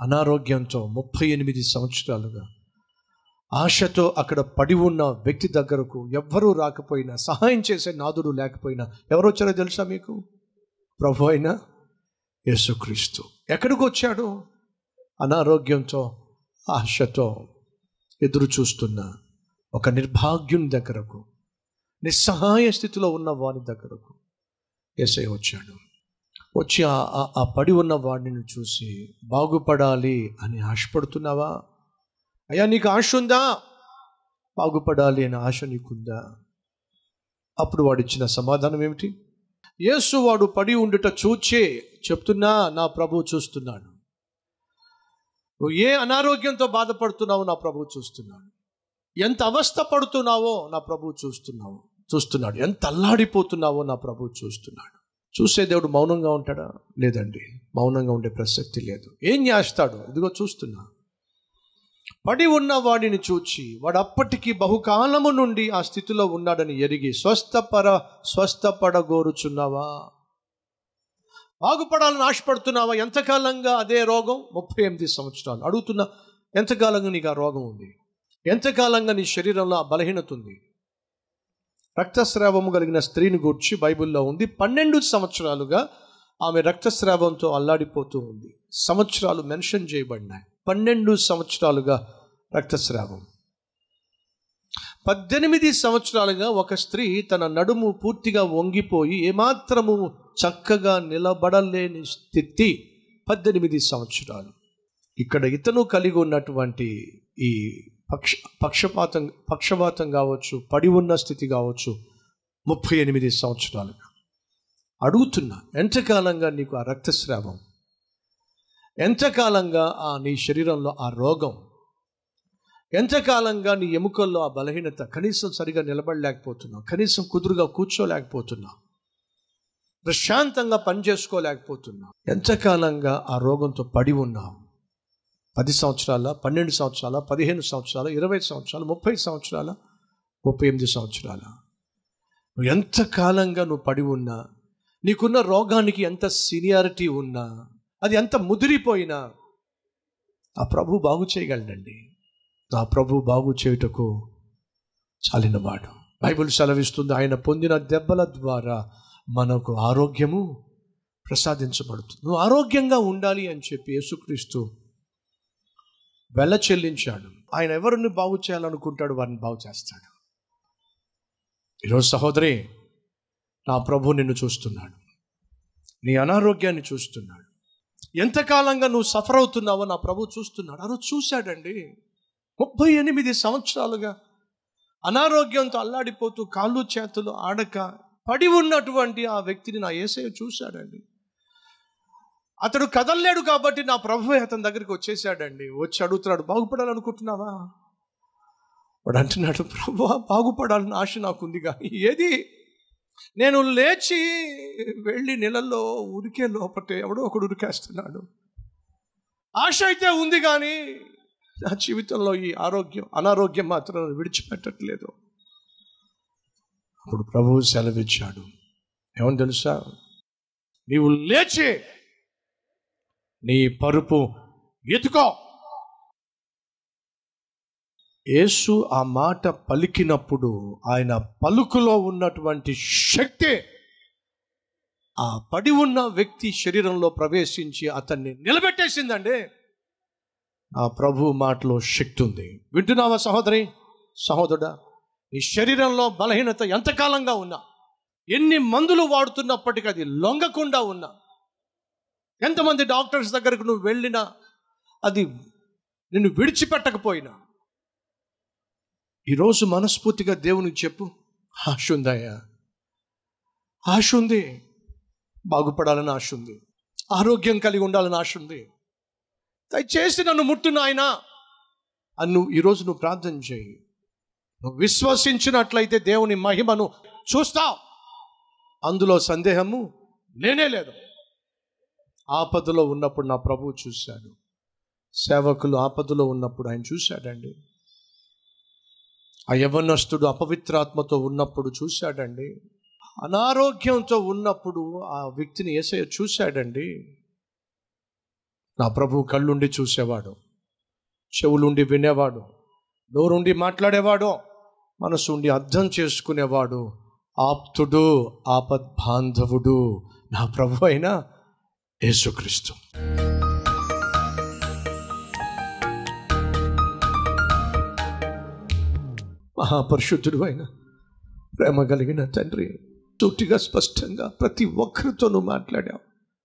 అనారోగ్యంతో ముప్పై ఎనిమిది సంవత్సరాలుగా. ఆశతో అక్కడ పడి ఉన్న వ్యక్తి దగ్గరకు ఎవ్వరూ రాకపోయినా సహాయం చేసే నాదుడు లేకపోయినా ఎవరు వచ్చారో తెలుసా మీకు? ప్రభు అయినా యేసుక్రీస్తు. ఎక్కడికి వచ్చాడు? అనారోగ్యంతో ఆశతో ఎదురు చూస్తున్న ఒక నిర్భాగ్యుని దగ్గరకు నిస్సహాయ స్థితిలో ఉన్న వాని దగ్గరకు ఏసై వచ్చాడు. వచ్చి ఆ- ఆ- పడి ఉన్న వాడిని చూసి బాగుపడాలి అని ఆశపడుతున్నావా? అయ్యా నీకు ఆశ ఉందా? బాగుపడాలి అనే ఆశ నీకుందా? అప్పుడు వాడు ఇచ్చిన సమాధానం ఏమిటి? యేసు వాడు పడి ఉండుట చూచే చెప్తున్నా నా ప్రభువు చూస్తున్నాడు. నువ్వు ఏ అనారోగ్యంతో బాధపడుతున్నావో నా ప్రభువు చూస్తున్నాడు. ఎంత అవస్థ పడుతున్నావో నా ప్రభువు చూస్తున్నావు చూస్తున్నాడు. ఎంత అల్లాడిపోతున్నావో నా ప్రభువు చూస్తున్నాడు. చూసే దేవుడు మౌనంగా ఉంటాడా? లేదండి. మౌనంగా ఉండే ప్రసక్తి లేదు. ఏం చేస్తాడు? ఇదిగో చూస్తున్నా. పడి ఉన్న వాడిని చూచి వాడు అప్పటికి బహుకాలము నుండి ఆ స్థితిలో ఉన్నాడని ఎరిగి స్వస్థపర స్వస్థపడగోరుచున్నావా? బాగుపడాలని ఆశపడుతున్నావా? ఎంతకాలంగా అదే రోగం? ముప్పై ఎనిమిది సంవత్సరాలు. అడుగుతున్నా ఎంతకాలంగా నీకు ఆ రోగం ఉంది? ఎంతకాలంగా నీ శరీరంలో ఆ బలహీనత ఉంది? రక్తస్రావము కలిగిన స్త్రీని గూర్చి బైబిల్లో ఉంది. పన్నెండు సంవత్సరాలుగా ఆమె రక్తస్రావంతో అల్లాడిపోతూ ఉంది. సంవత్సరాలు మెన్షన్ చేయబడినాయి. పన్నెండు సంవత్సరాలుగా రక్తస్రావం. పద్దెనిమిది సంవత్సరాలుగా ఒక స్త్రీ తన నడుము పూర్తిగా వంగిపోయి ఏమాత్రము చక్కగా నిలబడలేని స్థితి పద్దెనిమిది సంవత్సరాలు. ఇక్కడ ఇతను కలిగి ఉన్నటువంటి ఈ పక్ష పక్షపాతం పక్షపాతం కావచ్చు పడి ఉన్న స్థితి కావచ్చు ముప్పై ఎనిమిది సంవత్సరాలుగా. అడుగుతున్నా ఎంతకాలంగా నీకు ఆ రక్తస్రావం? ఎంతకాలంగా ఆ నీ శరీరంలో ఆ రోగం? ఎంతకాలంగా నీ ఎముకల్లో ఆ బలహీనత? కనీసం సరిగా నిలబడలేకపోతున్నావు కనీసం కుదురుగా కూర్చోలేకపోతున్నావు ప్రశాంతంగా పనిచేసుకోలేకపోతున్నావు ఎంతకాలంగా ఆ రోగంతో పడి ఉన్నావు? పది సంవత్సరాల పన్నెండు సంవత్సరాల పదిహేను సంవత్సరాల ఇరవై సంవత్సరాలు ముప్పై సంవత్సరాల ముప్పై ఎనిమిది సంవత్సరాల. నువ్వు ఎంత కాలంగా నువ్వు పడి ఉన్నా నీకున్న రోగానికి ఎంత సీనియారిటీ ఉన్నా అది ఎంత ముదిరిపోయినా ఆ ప్రభు బాగు చేయగలనండి నా ప్రభు బాగు చేయుటకు చాలినవాడు. బైబిల్ సెలవిస్తుంది ఆయన పొందిన దెబ్బల ద్వారా మనకు ఆరోగ్యము ప్రసాదించబడుతుంది. నువ్వు ఆరోగ్యంగా ఉండాలి అని చెప్పి యేసుక్రీస్తు వెల చెల్లించాడు. ఆయన ఎవరిని బాగు చేయాలనుకుంటాడు వారిని బాగు చేస్తాడు. ఈరోజు సహోదరి నా ప్రభు నిన్ను చూస్తున్నాడు. నీ అనారోగ్యాన్ని చూస్తున్నాడు. ఎంతకాలంగా నువ్వు సఫర్ అవుతున్నావో నా ప్రభు చూస్తున్నాడు. ఆ చూశాడండి. ముప్పై ఎనిమిది సంవత్సరాలుగా అనారోగ్యంతో అల్లాడిపోతూ కాళ్ళు చేతులు ఆడక పడి ఉన్నటువంటి ఆ వ్యక్తిని నా ఏసయ్య చూశాడండి. అతడు కదలలేడు కాబట్టి నా ప్రభు అతని దగ్గరికి వచ్చేసాడండి వచ్చి అడుగుతున్నాడు బాగుపడాలనుకుంటున్నావా? వాడు అంటున్నాడు ప్రభు బాగుపడాలని ఆశ నాకుంది కానీ ఏది? నేను లేచి వెళ్ళి నెలల్లో ఉరికే లోపటే ఎవడో ఒకడు ఉరికేస్తున్నాడు. ఆశ అయితే ఉంది కానీ నా జీవితంలో ఈ ఆరోగ్యం అనారోగ్యం మాత్రం విడిచిపెట్టట్లేదు. అప్పుడు ప్రభువు సెలవిచ్చాడు. ఏమని తెలుసా? నీవు లేచి నీ పరుపు ఎత్తుకో యేసు ఆ మాట పలికినప్పుడు ఆయన పలుకులో ఉన్నటువంటి శక్తి ఆ పడి ఉన్న వ్యక్తి శరీరంలో ప్రవేశించి అతన్ని నిలబెట్టేసిందండి. ఆ ప్రభు మాటలో శక్తి ఉంది. వింటున్నావా సహోదరి? సహోదరుడా నీ శరీరంలో బలహీనత ఎంతకాలంగా ఉన్నా ఎన్ని మందులు వాడుతున్నప్పటికీ అది లొంగకుండా ఉన్నా ఎంతమంది డాక్టర్స్ దగ్గరకు నువ్వు వెళ్ళినా అది నిన్ను విడిచిపెట్టకపోయినా? ఈరోజు మనస్ఫూర్తిగా దేవునికి చెప్పు. ఆశ ఉందయ్యా ఆశ ఉంది బాగుపడాలని ఆశ ఉంది ఆరోగ్యం కలిగి ఉండాలని ఆశ ఉంది దయచేసి నన్ను ముట్టు నాయన. అని నువ్వు ఈరోజు నువ్వు ప్రార్థన చేయి. నువ్వు విశ్వసించినట్లయితే దేవుని మహిమను చూస్తావు. అందులో సందేహము లేనే లేదు. ఆపదలో ఉన్నప్పుడు నా ప్రభువు చూశాడు. సేవకులు ఆపదలో ఉన్నప్పుడు ఆయన చూశాడండి. ఆ యవనస్తుడు అపవిత్రాత్మతో ఉన్నప్పుడు చూశాడండి. అనారోగ్యంతో ఉన్నప్పుడు ఆ వ్యక్తిని ఏసయ్య చూశాడండి. నా ప్రభు కళ్ళుండి చూసేవాడు. చెవులుండి వినేవాడు. నోరుండి మాట్లాడేవాడు. మనసు ఉండి అర్థం చేసుకునేవాడు. ఆప్తుడు ఆపద్ బాంధవుడు నా ప్రభు అయినా యేసుక్రీస్తు మహాపరిశుద్ధుడు అయిన ప్రేమ కలిగిన తండ్రి సూటిగా స్పష్టంగా ప్రతి ఒక్కరితోనూ మాట్లాడావు.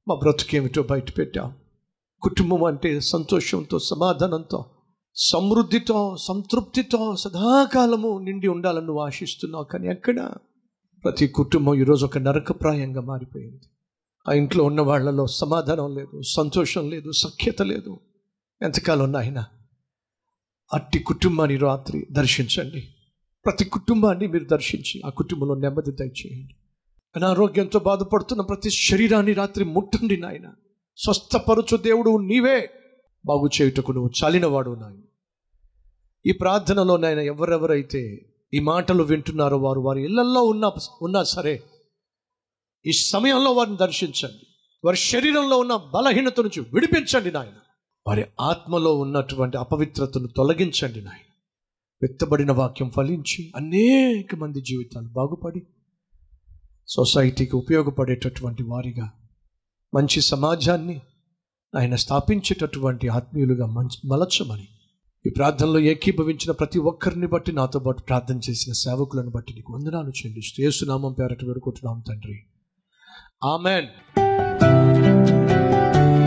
మా బ్రతుకేమిటో బయట పెట్టావు. కుటుంబం అంటే సంతోషంతో సమాధానంతో సమృద్ధితో సంతృప్తితో సదాకాలము నిండి ఉండాలని నువ్వు ఆశిస్తున్నావు. కానీ ఎక్కడ? ప్రతి కుటుంబం ఈరోజు ఒక నరకప్రాయంగా మారిపోయింది. ఆ ఇంట్లో ఉన్న వాళ్ళలో సమాధానం లేదు సంతోషం లేదు సఖ్యత లేదు. ఎంతకాలం నాయన అట్టి కుటుంబాన్ని రాత్రి దర్శించండి. ప్రతి కుటుంబాన్ని మీరు దర్శించి ఆ కుటుంబంలో నెమ్మది దయచేయండి. అనారోగ్యంతో బాధపడుతున్న ప్రతి శరీరాన్ని రాత్రి ముట్టండి నాయన. స్వస్థపరచు దేవుడు నీవే. బాగు చేయుటకు నువ్వు చాలినవాడు నాయన. ఈ ప్రార్థనలో నాయన ఎవరెవరైతే ఈ మాటలు వింటున్నారో వారు వారి ఇళ్ళల్లో ఉన్నా ఉన్నా సరే ఈ సమయంలో వారిని దర్శించండి. వారి శరీరంలో ఉన్న బలహీనత నుంచి విడిపించండి నాయన. వారి ఆత్మలో ఉన్నటువంటి అపవిత్రతను తొలగించండి నాయన. వెత్తబడిన వాక్యం ఫలించి అనేక మంది జీవితాలు బాగుపడి సొసైటీకి ఉపయోగపడేటటువంటి వారిగా మంచి సమాజాన్ని ఆయన స్థాపించేటటువంటి ఆత్మీయులుగా మంచి మలచమని ఈ ప్రార్థనలో ఏకీభవించిన ప్రతి ఒక్కరిని బట్టి నాతో పాటు ప్రార్థన చేసిన సేవకులను బట్టి నీకు వందనాలు చెల్లిస్తూ ఏసునామం పేరట వేడుకుంటున్నాం తండ్రి. Amen.